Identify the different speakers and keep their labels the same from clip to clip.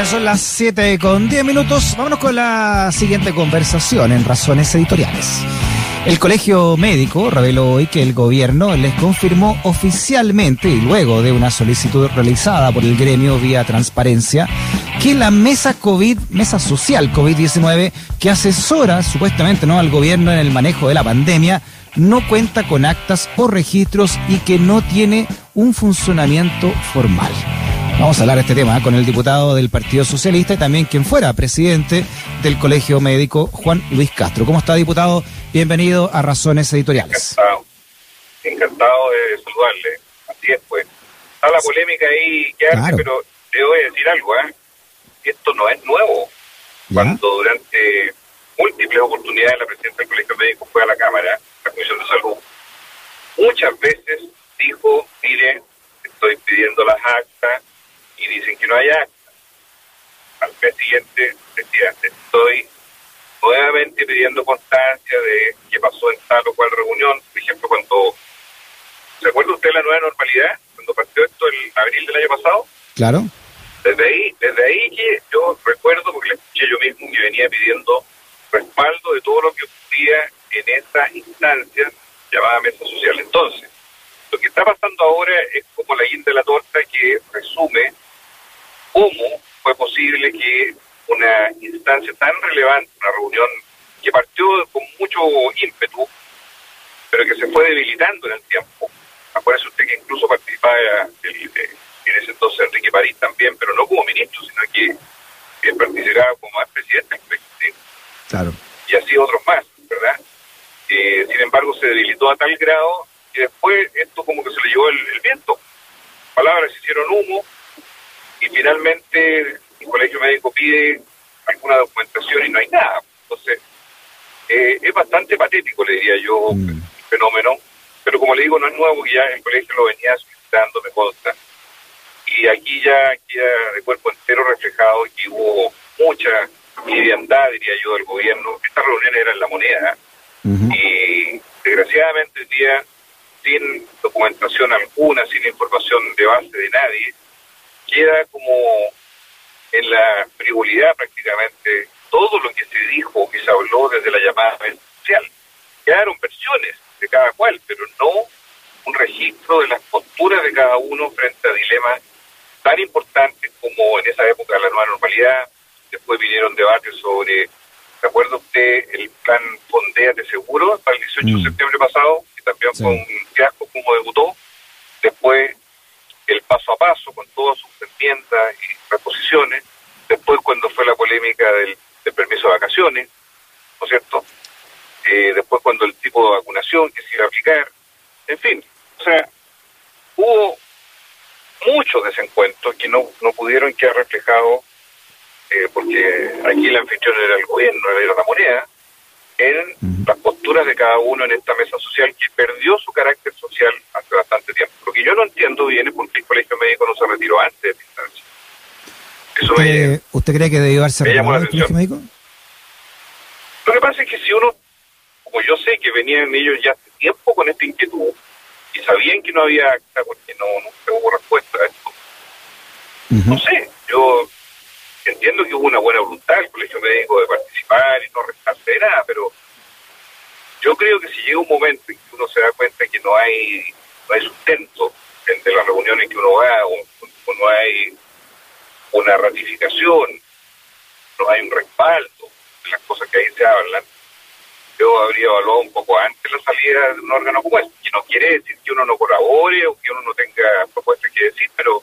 Speaker 1: ya son las 7 con 10 minutos. Vámonos con la siguiente conversación en Razones Editoriales. El Colegio Médico reveló hoy que el gobierno les confirmó oficialmente y luego de una solicitud realizada por el gremio vía transparencia que la mesa COVID, mesa social COVID-19 que asesora supuestamente no al gobierno en el manejo de la pandemia no cuenta con actas o registros y que no tiene un funcionamiento formal. Vamos a hablar de este tema con el diputado del Partido Socialista y también quien fuera presidente del Colegio Médico, Juan Luis Castro. ¿Cómo está, diputado? Bienvenido a Razones Editoriales.
Speaker 2: Encantado, encantado de saludarle. Así es, pues. Está la polémica ahí que hace, pero te voy a decir algo, ¿eh? Esto no es nuevo. Cuando durante múltiples oportunidades la presidenta del Colegio Médico fue a la Cámara, la Comisión de Salud, muchas veces dijo, mire, estoy pidiendo las actas, y dicen que no hay acta. Al mes siguiente estoy nuevamente pidiendo constancia de qué pasó en tal o cual reunión. Por ejemplo, cuando... ¿Se acuerda usted de la nueva normalidad? Cuando partió esto el abril del año pasado.
Speaker 1: Claro.
Speaker 2: Desde ahí, desde ahí que yo recuerdo, porque le escuché yo mismo, que venía pidiendo respaldo de todo lo que ocurría en esa instancia llamada mesa social. Entonces, lo que está pasando ahora es como la guinda de la torta que resume cómo fue posible que una instancia tan relevante, una reunión que partió con mucho ímpetu, pero que se fue debilitando en el tiempo. Acuérdese usted que incluso participaba el, en ese entonces Enrique París también, pero no como ministro, sino que, participaba como presidente
Speaker 1: Claro.
Speaker 2: Y así otros más, ¿verdad? Eh, sin embargo, se debilitó a tal grado que después esto como que se le llevó el viento. Palabras se hicieron humo, finalmente el colegio médico pide alguna documentación y no hay nada. Entonces, eh, es bastante patético, le diría yo, mm. el fenómeno, pero como le digo, no es nuevo, ya el colegio lo venía solicitando, me consta, y aquí ya queda de cuerpo entero reflejado que hubo mucha liviandad, diría yo, del gobierno. Estas reuniones eran la moneda, y desgraciadamente el día, sin documentación alguna, sin información de base de nadie, queda como en la frivolidad prácticamente todo lo que se dijo, que se habló desde la llamada social. Quedaron versiones de cada cual, pero no un registro de las posturas de cada uno frente a dilemas tan importantes como en esa época la nueva normalidad. Después vinieron debates sobre, ¿se acuerda usted el plan de Seguro para el 18 de mm. septiembre pasado? Que también fue un fiasco como debutó. Después el paso a paso con todas sus enmiendas y reposiciones, después cuando fue la polémica del, permiso de vacaciones, ¿no es cierto? Eh, después cuando el tipo de vacunación que se iba a aplicar, en fin, o sea, hubo muchos desencuentros que no, no pudieron quedar reflejados, eh, porque aquí el anfitrión era el gobierno, era la moneda, en las posturas de cada uno en esta mesa social que perdió su carácter social hace bastante tiempo. Lo que yo no entiendo bien es por qué el colegio médico no se retiró antes de esta instancia.
Speaker 1: ¿Usted, ¿Usted cree que debió haberse retirado el colegio médico?
Speaker 2: Lo que pasa es que si uno, como yo sé que venían ellos ya hace tiempo con esta inquietud y sabían que no había acta porque no, no hubo respuesta a esto, no sé, yo entiendo que hubo una buena voluntad del colegio médico de participar y no restarse de nada, pero yo creo que si llega un momento en que uno se da cuenta que no hay, no hay sustento entre las reuniones que uno va o, no hay una ratificación, no hay un respaldo de las cosas que ahí se hablan, yo habría evaluado un poco antes la salida de un órgano como este, que no quiere decir que uno no colabore o que uno no tenga propuestas que decir, pero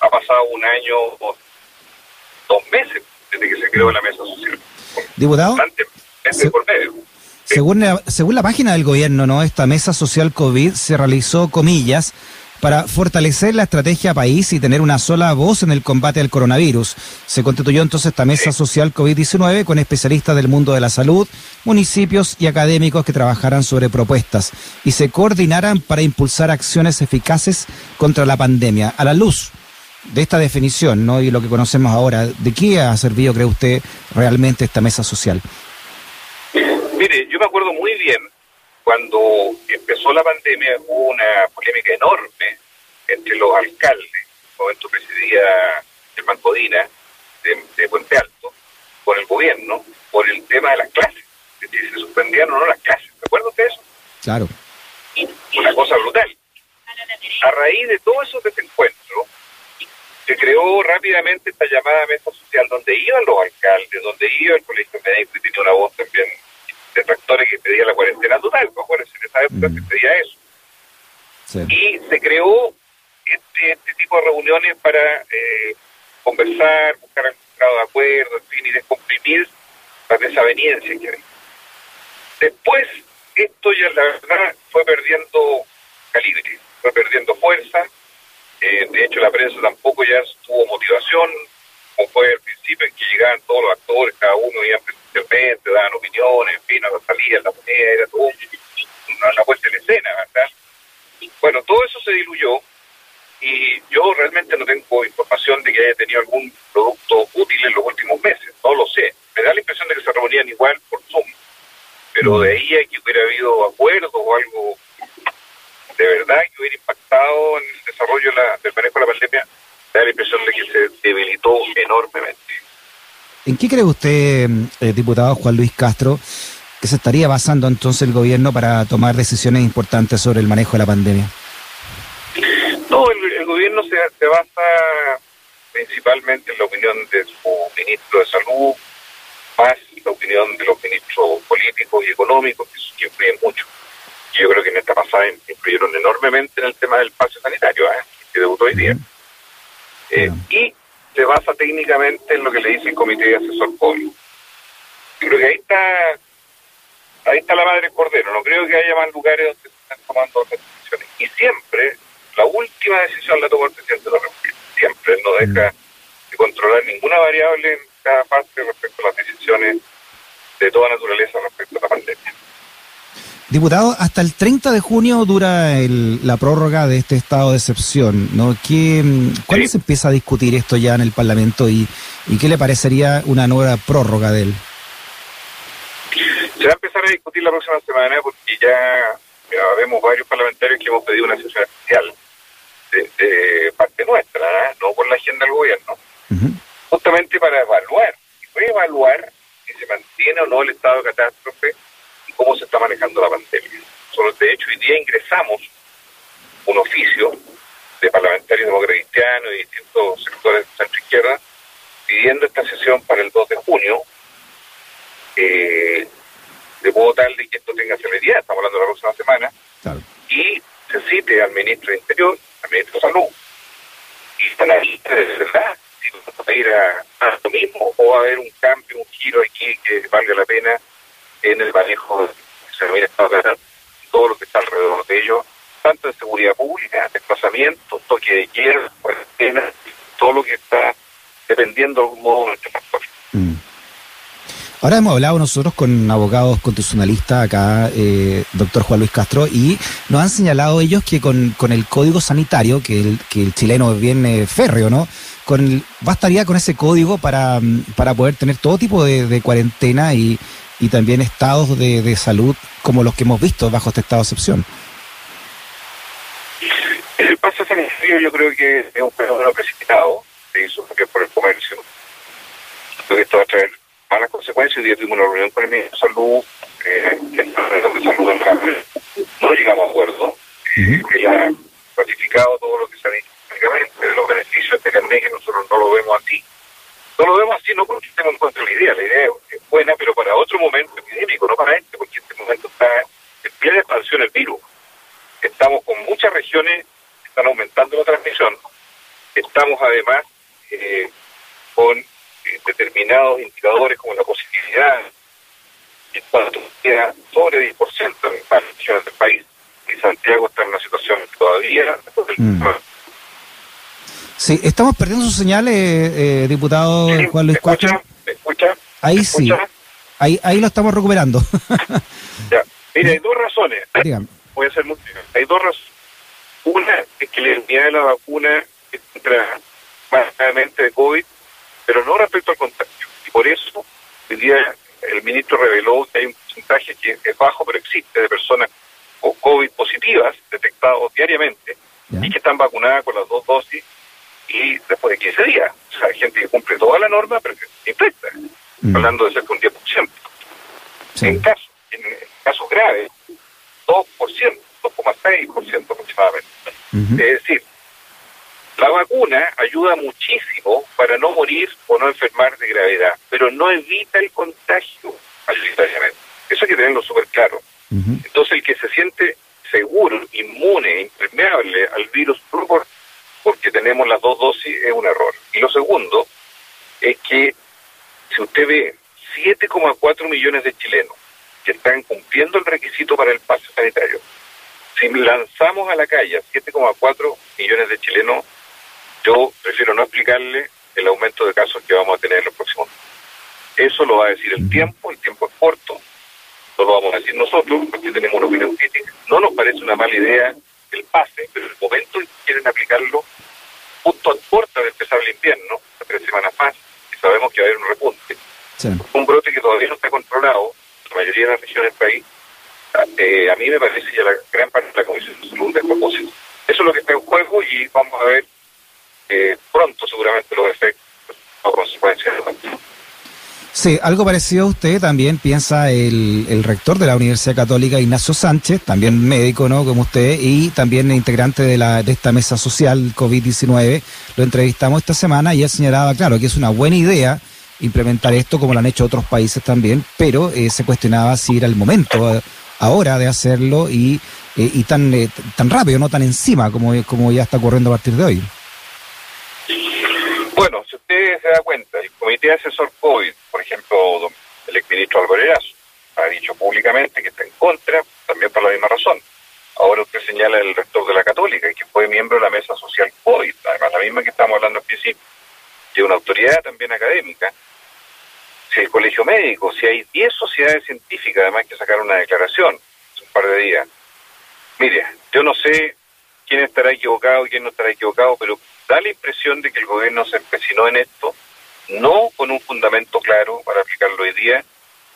Speaker 2: ha pasado un año dos meses desde que se creó la mesa social.
Speaker 1: Diputado. Según la, según la página del gobierno, ¿no? Esta mesa social COVID se realizó, comillas, para fortalecer la estrategia país y tener una sola voz en el combate al coronavirus. Se constituyó entonces esta mesa social COVID-19 con especialistas del mundo de la salud, municipios y académicos que trabajarán sobre propuestas y se coordinaran para impulsar acciones eficaces contra la pandemia. A la luz de esta definición ¿no? y lo que conocemos ahora, ¿de qué ha servido, cree usted, realmente esta mesa social?
Speaker 2: Mire, yo me acuerdo muy bien cuando empezó la pandemia, hubo una polémica enorme entre los alcaldes, en momento presidía Germán Codina, de, Puente Alto con el gobierno por el tema de las clases. Es decir, se suspendían o no las clases. ¿Recuerdan de eso?
Speaker 1: Claro.
Speaker 2: Una cosa brutal. A raíz de todos esos desencuentros, se creó rápidamente esta llamada mesa social donde iban los alcaldes, donde iba el colegio médico y tenía una voz también de tractores que pedía la cuarentena total, pues en esa época se pedía eso. Y se creó este, este, tipo de reuniones para eh, conversar, buscar algún grado de acuerdo, en fin, y descomprimir la desaveniencia que hay. Después, esto ya la verdad fue perdiendo calibre, fue perdiendo fuerza. Eh, de hecho, la prensa tampoco ya tuvo motivación, como fue al principio en que llegaban todos los actores, cada uno iba presencialmente, daban opiniones, en fin, a la salida, la moneda, era todo una, una puesta en escena, ¿verdad? Bueno, todo eso se diluyó y yo realmente no tengo información de que haya tenido algún producto útil en los últimos meses, no lo sé. Me da la impresión de que se reunían igual por Zoom, pero de ahí a que hubiera habido acuerdos o algo de verdad que hubiera impactado en el desarrollo del manejo de la pandemia, me da la impresión de que se debilitó enormemente.
Speaker 1: ¿En qué cree usted, eh, diputado Juan Luis Castro, que se estaría basando entonces el gobierno para tomar decisiones importantes sobre el manejo de la pandemia?
Speaker 2: No, el, gobierno se, se, basa principalmente en la opinión de su ministro de Salud, más la opinión de los ministros políticos y económicos, que, influyen mucho. Y yo creo que en esta pasada influyeron enormemente en el tema del pase sanitario, ¿eh? que debutó hoy día. Eh, y se basa técnicamente en lo que le dice el Comité de Asesor COVID. creo que ahí está ahí está la madre cordero. No creo que haya más lugares donde se están tomando decisiones. Y siempre, la última decisión la toma el presidente de la República. Siempre él no deja de controlar ninguna variable en cada parte respecto a las decisiones de toda naturaleza respecto a la pandemia.
Speaker 1: Diputado, hasta el 30 de junio dura el, la prórroga de este estado de excepción, ¿no? ¿Qué, ¿Cuándo se empieza a discutir esto ya en el Parlamento y, y qué le parecería una nueva prórroga de él?
Speaker 2: Se va a empezar a discutir la próxima semana porque ya, vemos varios parlamentarios que hemos pedido una sesión especial de, parte nuestra, ¿eh? no por la agenda del gobierno, justamente para evaluar, evaluar si se mantiene o no el estado de catástrofe y cómo se está manejando la pandemia. De hecho, hoy día ingresamos un oficio de parlamentarios democráticos cristianos y distintos sectores de centro izquierda pidiendo esta sesión para el 2 de junio. Eh, de modo tal de que esto tenga celeridad, estamos hablando de la próxima semana, y se cite al ministro de Interior, al ministro de Salud, y analice de verdad si va a ir a, lo mismo o va a haber un cambio, un giro aquí que valga la pena en el manejo de todo lo que está alrededor de ello, tanto en seguridad pública, desplazamiento, toque de queda, cuarentena, todo lo que está dependiendo de algún modo de este factor. Mm.
Speaker 1: Ahora hemos hablado nosotros con abogados constitucionalistas acá, eh, doctor Juan Luis Castro, y nos han señalado ellos que con, con el código sanitario, que el, que el chileno bien eh, férreo, ¿no? Con bastaría con ese código para, para poder tener todo tipo de, cuarentena y, y también estados de, de, salud como los que hemos visto bajo este estado de excepción.
Speaker 2: El paso sanitario yo creo que es un fenómeno precipitado, se hizo por el comercio. Creo que esto va a traer malas consecuencias. Hoy día tuvimos una reunión con el ministro de Salud, eh, de Salud en cambio. No llegamos a acuerdo. Eh, que ya ha ratificado todo lo que se ha dicho de los beneficios de este carnet, que nosotros no lo vemos así. No lo vemos así no porque estemos en contra de la idea, la idea es buena, pero para otro momento epidémico, no para este, porque este momento está en plena expansión el virus. Estamos con muchas regiones que están aumentando la transmisión. Estamos además eh, con determinados indicadores como la positividad, cuanto queda sobre 10% en varias regiones del país, y Santiago está en una situación todavía. Mm.
Speaker 1: Sí, estamos perdiendo sus señales, eh, diputado Juan Luis
Speaker 2: escucha? ¿Me escucha?
Speaker 1: Ahí sí, ahí, ahí lo estamos recuperando.
Speaker 2: ya. Mire, hay dos razones. Voy a ser muy Hay dos razones. Una es que la unidad de la vacuna contra más de COVID pero no respecto al contagio. Y por eso, hoy día el ministro reveló que hay un porcentaje que es bajo, pero existe, de personas COVID positivas detectados diariamente y que están vacunadas con las dos dosis y después de 15 días. O sea, hay gente que cumple toda la norma, pero que se infecta.
Speaker 1: Mm.
Speaker 2: Hablando de cerca de un 10%.
Speaker 1: Sí.
Speaker 2: En casos, en casos graves, 2%, 2,6% aproximadamente.
Speaker 1: Ujú.
Speaker 2: Es decir, la vacuna ayuda muchísimo para no morir o no enfermar de gravedad, pero no evita el contagio mayoritariamente. Eso hay que tenerlo súper claro. Entonces el que se siente seguro, inmune, impermeable al virus porque tenemos las dos dosis es un error. Y lo segundo es que si usted ve 7,4 millones de chilenos que están cumpliendo el requisito para el pase sanitario, si lanzamos a la calle a 7,4 millones de chilenos, yo prefiero no explicarle el aumento de casos que vamos a tener en los próximos días. Eso lo va a decir el tiempo, el tiempo es corto, no lo vamos a decir nosotros, porque tenemos una opinión crítica. No nos parece una mala idea el pase, pero el momento en que quieren aplicarlo, justo a puerta de empezar el invierno, a tres semanas más, y sabemos que va a haber un repunte,
Speaker 1: Sí.
Speaker 2: un brote que todavía no está controlado, la mayoría de las regiones del país, eh, a mí me parece que la gran parte de la Comisión de Salud es propósito. Eso es lo que está en juego y vamos a ver eh, pronto seguramente los efectos o consecuencias de
Speaker 1: Sí, algo parecido a usted también piensa el, el rector de la Universidad Católica, Ignacio Sánchez, también médico, ¿no? Como usted, y también integrante de, la, de esta mesa social COVID-19. Lo entrevistamos esta semana y él señalaba, claro, que es una buena idea implementar esto como lo han hecho otros países también, pero eh, se cuestionaba si era el momento eh, ahora de hacerlo y, eh, y tan, eh, tan rápido, no tan encima como, como ya está ocurriendo a partir de hoy.
Speaker 2: Bueno, si usted se da cuenta, el Comité Asesor COVID, por ejemplo, el exministro Álvaro Erazo, ha dicho públicamente que está en contra, también por la misma razón. Ahora usted señala el rector de la Católica, que fue miembro de la Mesa Social COVID, además la misma que estamos hablando al principio, y una autoridad también académica. Si el Colegio Médico, si hay 10 sociedades científicas además que sacaron una declaración hace un par de días, mire, yo no sé quién estará equivocado y quién no estará equivocado, pero da la impresión de que el gobierno se empecinó en esto, no con un fundamento claro para aplicarlo hoy día,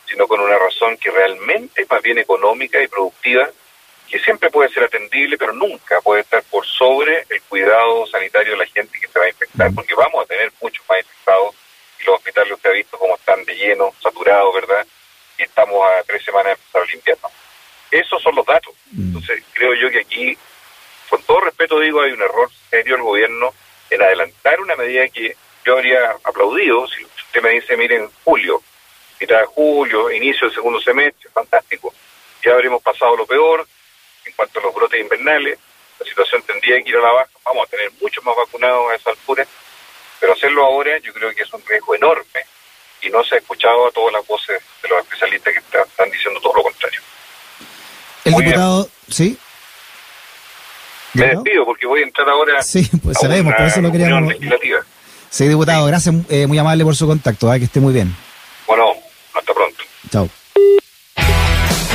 Speaker 2: sino con una razón que realmente es más bien económica y productiva, que siempre puede ser atendible, pero nunca puede estar por sobre el cuidado sanitario de la gente que se va a infectar, porque vamos a tener muchos más infectados los hospitales usted ha visto cómo están de lleno, saturados, ¿verdad? Y estamos a tres semanas de empezar el invierno. Esos son los datos.
Speaker 1: Mm.
Speaker 2: Entonces, creo yo que aquí, con todo respeto digo, hay un error serio del gobierno en adelantar una medida que yo habría aplaudido. Si usted me dice, miren, julio, mitad de julio, inicio del segundo semestre, fantástico. Ya habremos pasado lo peor en cuanto a los brotes invernales. La situación tendría que ir a la baja. Vamos a tener muchos más vacunados a esa altura. Pero hacerlo ahora yo creo que es un riesgo enorme y no se ha escuchado a todas las voces de los especialistas que está- están diciendo todo lo contrario.
Speaker 1: El
Speaker 2: Muy bien.
Speaker 1: diputado, ¿sí?
Speaker 2: Me
Speaker 1: ¿Ya, no?
Speaker 2: despido porque voy a entrar ahora
Speaker 1: Sí, pues
Speaker 2: a
Speaker 1: sabemos,
Speaker 2: una
Speaker 1: por eso lo queríamos. Sí, diputado, gracias, eh, muy amable por su contacto, ¿ah? que esté muy bien.
Speaker 2: Bueno, hasta pronto.
Speaker 1: Chao.